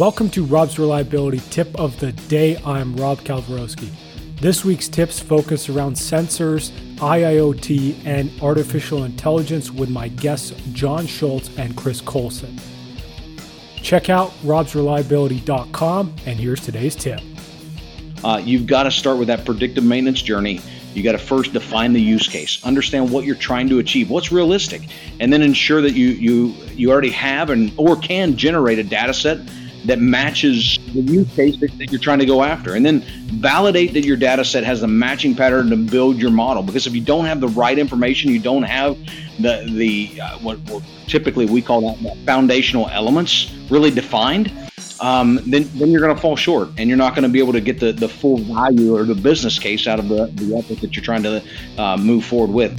Welcome to Rob's Reliability Tip of the Day. I'm Rob Kalwarowski. This week's tips focus around sensors, IIoT, and artificial intelligence with my guests John Schultz and Chris Colson. Check out robsreliability.com, and here's today's tip. Uh, you've got to start with that predictive maintenance journey. You got to first define the use case, understand what you're trying to achieve, what's realistic, and then ensure that you you you already have and or can generate a data set that matches the use case that, that, you're trying to go after. And then validate that your data set has the matching pattern to build your model. Because if you don't have the right information, you don't have the, the uh, what, what, typically we call that, foundational elements really defined, um, then, then you're going to fall short and you're not going to be able to get the, the full value or the business case out of the, the effort that you're trying to uh, move forward with.